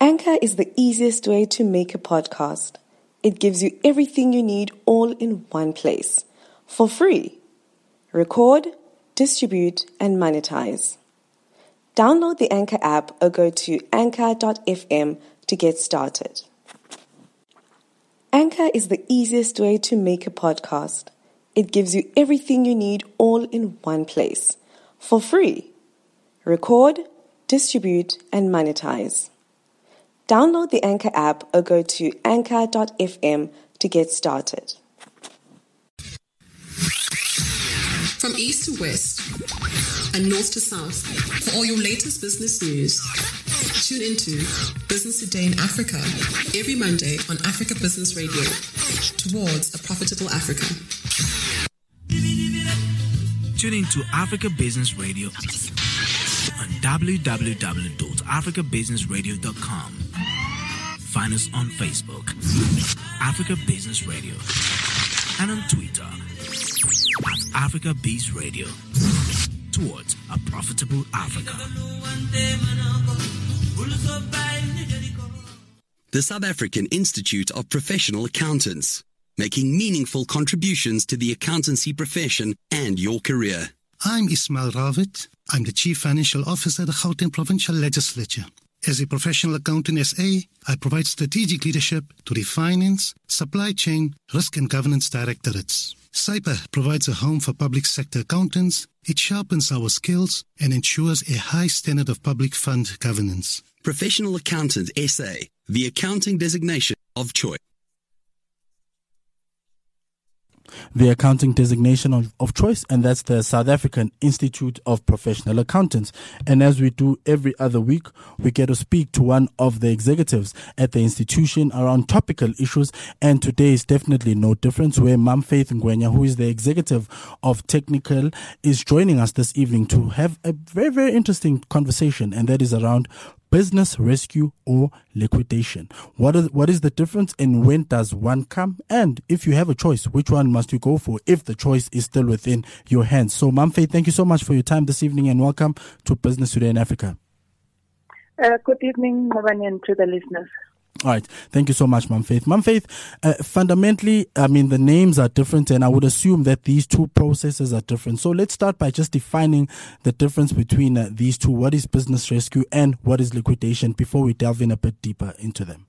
Anchor is the easiest way to make a podcast. It gives you everything you need all in one place for free. Record, distribute, and monetize. Download the Anchor app or go to anchor.fm to get started. Anchor is the easiest way to make a podcast. It gives you everything you need all in one place for free. Record, distribute, and monetize. Download the Anchor app or go to anchor.fm to get started. From east to west and north to south, for all your latest business news, tune into Business Today in Africa every Monday on Africa Business Radio towards a profitable Africa. Tune into Africa Business Radio on www.africabusinessradio.com. Find us on Facebook, Africa Business Radio, and on Twitter at Africa Beast Radio. Towards a profitable Africa. The South African Institute of Professional Accountants, making meaningful contributions to the accountancy profession and your career. I'm Ismail Ravit. I'm the Chief Financial Officer of the Gauteng Provincial Legislature. As a professional accountant SA, I provide strategic leadership to the finance, supply chain, risk and governance directorates. SAIPA provides a home for public sector accountants. It sharpens our skills and ensures a high standard of public fund governance. Professional Accountant SA, the accounting designation of choice. The accounting designation of, of, choice, and that's the South African Institute of Professional Accountants. And as we do every other week, we get to speak to one of the executives at the institution around topical issues. And today is definitely no difference, where Mam Faith Ngwenya, who is the executive of Technical, is joining us this evening to have a very, very interesting conversation, and that is around business rescue or liquidation. What is, what is the difference and when does one come? And if you have a choice, which one must you go for if the choice is still within your hands? So, Mamfe, thank you so much for your time this evening and welcome to Business Today in Africa. Uh, good evening, Mobani, and to the listeners. All right. Thank you so much, Mom Faith. Mom Faith, uh, fundamentally, I mean, the names are different, and I would assume that these two processes are different. So let's start by just defining the difference between uh, these two. What is business rescue and what is liquidation before we delve in a bit deeper into them?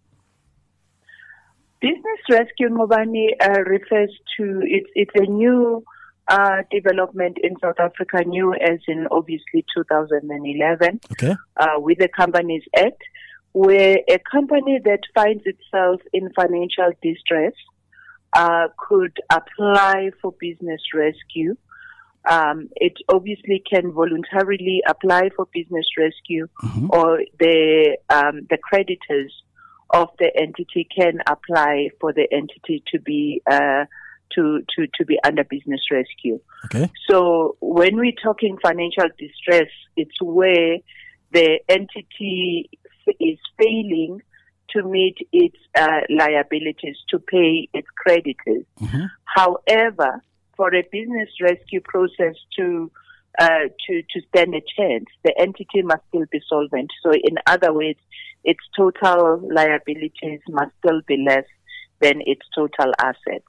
Business rescue, Mobani, uh, refers to it's, it's a new uh, development in South Africa, new as in obviously 2011, Okay. uh, with the Companies Act, where a company that finds itself in financial distress uh, could apply for business rescue. Um, it obviously can voluntarily apply for business rescue, or the um, the creditors of the entity can apply for the entity to be uh, to to to be under business rescue. Okay. So when we're talking financial distress, it's where the entity is failing to meet its uh, liabilities to pay its creditors. However, for a business rescue process to uh, to to stand a chance, the entity must still be solvent. So, in other words, its total liabilities must still be less than its total assets.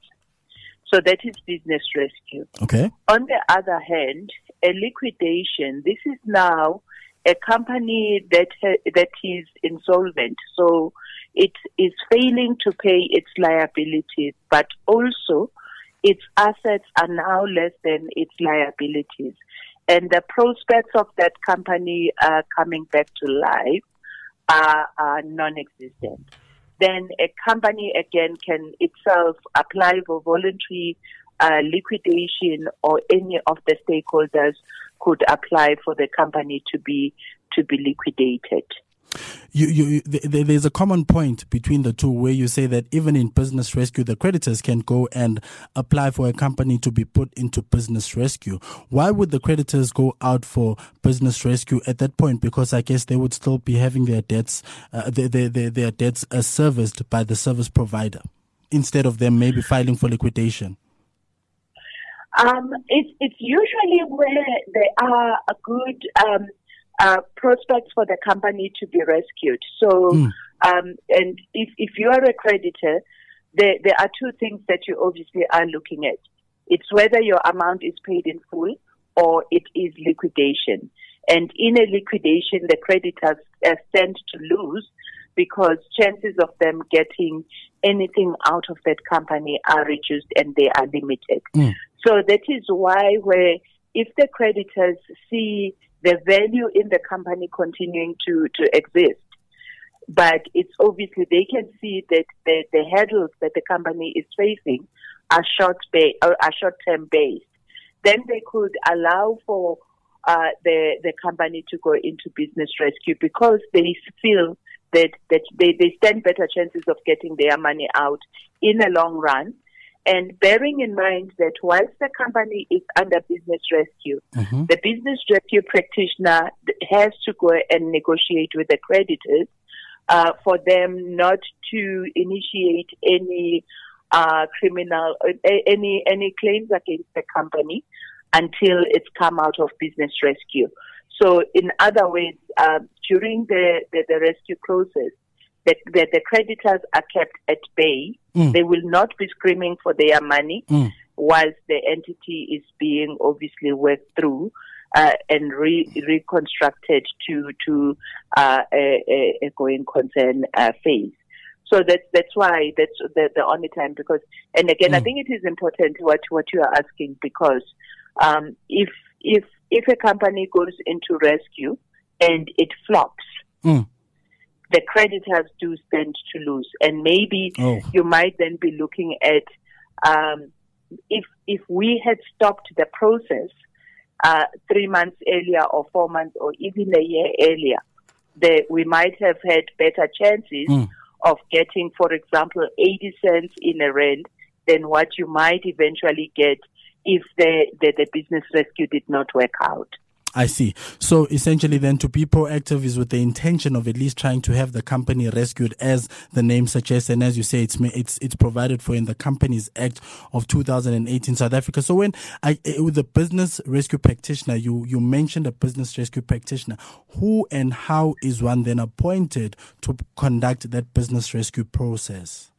So that is business rescue. Okay. On the other hand, a liquidation, this is now a company that ha- that is insolvent. So it is failing to pay its liabilities, but also its assets are now less than its liabilities. And the prospects of that company uh, coming back to life are, are non-existent then a company again can itself apply for voluntary uh, liquidation or any of the stakeholders could apply for the company to be to be liquidated. You, you, you th- th- there's a common point between the two where you say that even in business rescue, the creditors can go and apply for a company to be put into business rescue. Why would the creditors go out for business rescue at that point? Because I guess they would still be having their debts, uh, their, their, their debts uh, serviced by the service provider instead of them maybe filing for liquidation. Um, it's it's usually where there are a good um, uh, prospects for the company to be rescued. So, um, and if if you are a creditor, there there are two things that you obviously are looking at. It's whether your amount is paid in full or it is liquidation. And in a liquidation, the creditors stand to lose because chances of them getting anything out of that company are reduced and they are limited. So that is why where if the creditors see the value in the company continuing to, to exist, but it's obviously they can see that the, the hurdles that the company is facing are short ba- or are short term based. Then they could allow for uh, the the company to go into business rescue because they feel that that they, they stand better chances of getting their money out in the long run. And bearing in mind that whilst the company is under business rescue, the business rescue practitioner has to go and negotiate with the creditors uh, for them not to initiate any uh, criminal a- any any claims against the company until it's come out of business rescue. So, in other words, uh, during the, the, the rescue process, the, the, the creditors are kept at bay. They will not be screaming for their money whilst the entity is being obviously worked through uh, and re- reconstructed to to uh, a, a, a going concern uh, phase. So that's that's why that's the, the only time because and again I think it is important what what you are asking because um, if if if a company goes into rescue and it flops, the creditors do stand to lose, and maybe Oh. you might then be looking at um, if if we had stopped the process uh, three months earlier or four months or even a year earlier, that we might have had better chances of getting, for example, 80 cents in a rand than what you might eventually get if the, the, the business rescue did not work out. I see. So essentially, then to be proactive is with the intention of at least trying to have the company rescued, as the name suggests, and as you say, it's it's it's provided for in the Companies Act of 2018 in South Africa. So when I eh, with the business rescue practitioner, you you mentioned a business rescue practitioner. Who and how is one then appointed to conduct that business rescue process?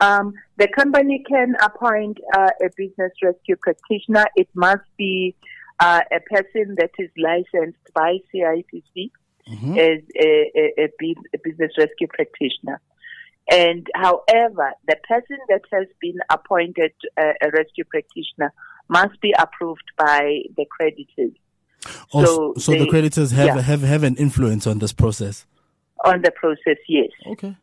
Um, the company can appoint uh, a business rescue practitioner. It must be uh, a person that is licensed by CIPC as a, a, a a business rescue practitioner. And however, the person that has been appointed uh, a rescue practitioner must be approved by the creditors. Oh, so, so they, the creditors have, yeah. have have an influence on this process. On the process, yes. Okay.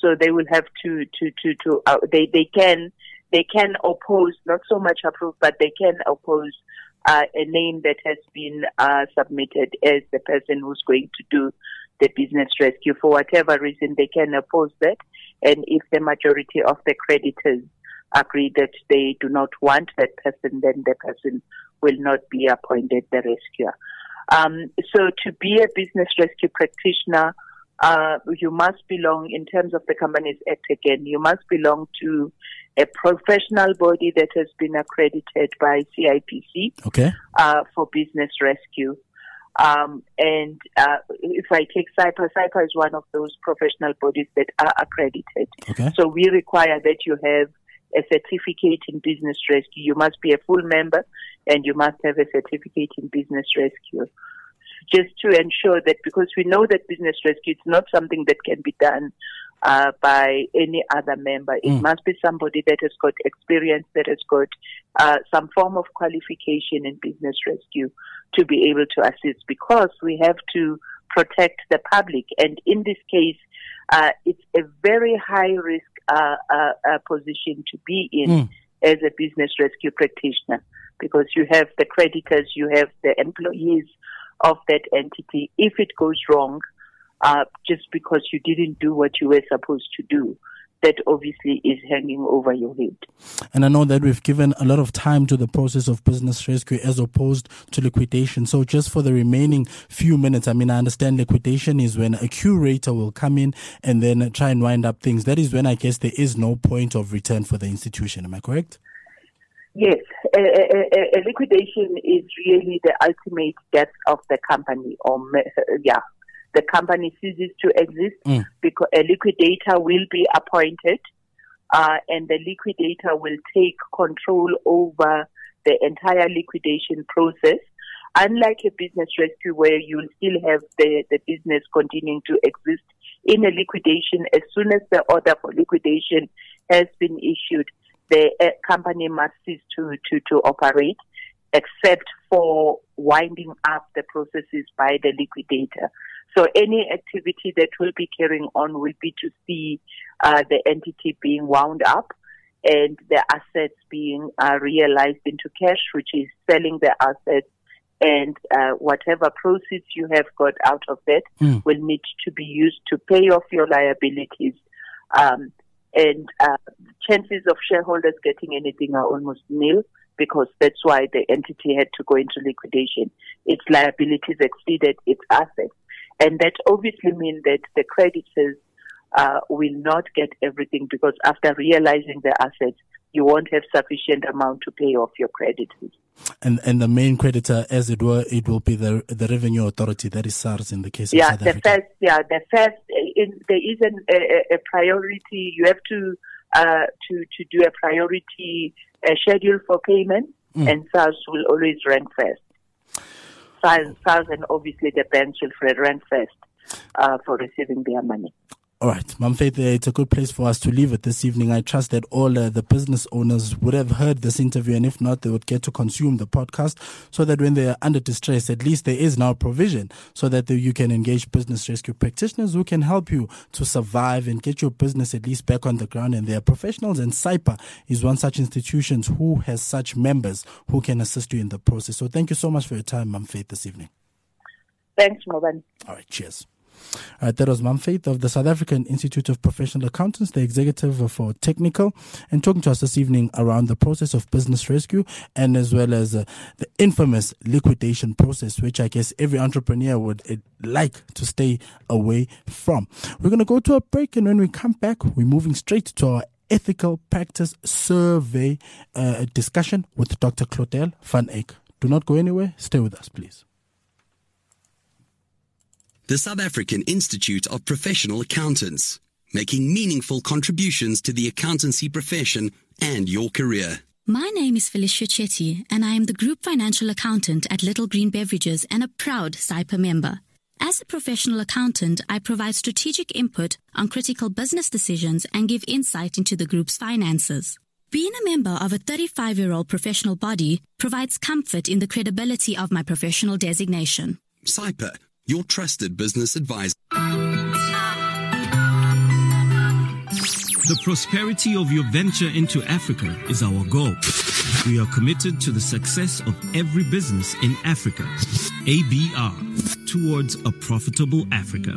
So they will have to to to to uh, they they can they can oppose not so much approve, but they can oppose uh, a name that has been uh, submitted as the person who's going to do the business rescue. For whatever reason they can oppose that. And if the majority of the creditors agree that they do not want that person then the person will not be appointed the rescuer. Um, so to be a business rescue practitioner uh, you must belong in terms of the companies act again you must belong to a professional body that has been accredited by CIPC okay. uh, for business rescue. Um, and uh, if I take SAIPA, SAIPA is one of those professional bodies that are accredited. Okay. So we require that you have a certificate in business rescue. You must be a full member and you must have a certificate in business rescue. Just to ensure that because we know that business rescue is not something that can be done uh, by any other member. It mm. must be somebody that has got experience, that has got uh, some form of qualification in business rescue to be able to assist because we have to protect the public. And in this case, uh, it's a very high risk uh, uh, uh, position to be in mm. as a business rescue practitioner because you have the creditors, you have the employees of that entity. If it goes wrong, uh, just because you didn't do what you were supposed to do. That obviously is hanging over your head. And I know that we've given a lot of time to the process of business rescue as opposed to liquidation. So, just for the remaining few minutes, I mean, I understand liquidation is when a curator will come in and then try and wind up things. That is when I guess there is no point of return for the institution. Am I correct? Yes, a, a, a, liquidation is really the ultimate death of the company, or yeah, the company ceases to exist mm. because a liquidator will be appointed uh, and the liquidator will take control over the entire liquidation process. Unlike a business rescue where you'll still have the, the business continuing to exist in a liquidation, as soon as the order for liquidation has been issued, the uh, company must cease to, to, to operate except for winding up the processes by the liquidator. So any activity that will be carrying on will be to see uh, the entity being wound up and the assets being uh, realized into cash, which is selling the assets and uh, whatever proceeds you have got out of that mm. will need to be used to pay off your liabilities. Um, and uh, chances of shareholders getting anything are almost nil because that's why the entity had to go into liquidation. Its liabilities exceeded its assets. And that obviously means that the creditors uh, will not get everything because after realizing the assets, you won't have sufficient amount to pay off your creditors. And and the main creditor, as it were, it will be the the revenue authority that is SARS in the case yeah, of South the Africa. First, yeah, the first in, there is an, a, a, priority. You have to uh, to to do a priority uh, schedule for payment, mm. and SARS will always rank first. SARS and obviously the bank will rank first uh, for receiving their money. All right, Mom Faith, it's a good place for us to leave it this evening. I trust that all uh, the business owners would have heard this interview, and if not, they would get to consume the podcast so that when they are under distress, at least there is now provision so that you can engage business rescue practitioners who can help you to survive and get your business at least back on the ground. And they are professionals, and SAIPA is one such institution who has such members who can assist you in the process. So thank you so much for your time, Mom Faith, this evening. Thanks, Moban. All right, cheers. Uh, that was Mamfaith of the South African Institute of Professional Accountants, the executive for technical, and talking to us this evening around the process of business rescue and as well as uh, the infamous liquidation process, which I guess every entrepreneur would uh, like to stay away from. We're going to go to a break, and when we come back, we're moving straight to our ethical practice survey uh, discussion with Dr. Claudel van Eyck. Do not go anywhere. Stay with us, please the South African Institute of Professional Accountants, making meaningful contributions to the accountancy profession and your career. My name is Felicia Chetty, and I am the Group Financial Accountant at Little Green Beverages and a proud SAIPA member. As a professional accountant, I provide strategic input on critical business decisions and give insight into the group's finances. Being a member of a 35 year old professional body provides comfort in the credibility of my professional designation. SAIPA, your trusted business advisor. The prosperity of your venture into Africa is our goal. We are committed to the success of every business in Africa. ABR, towards a profitable Africa.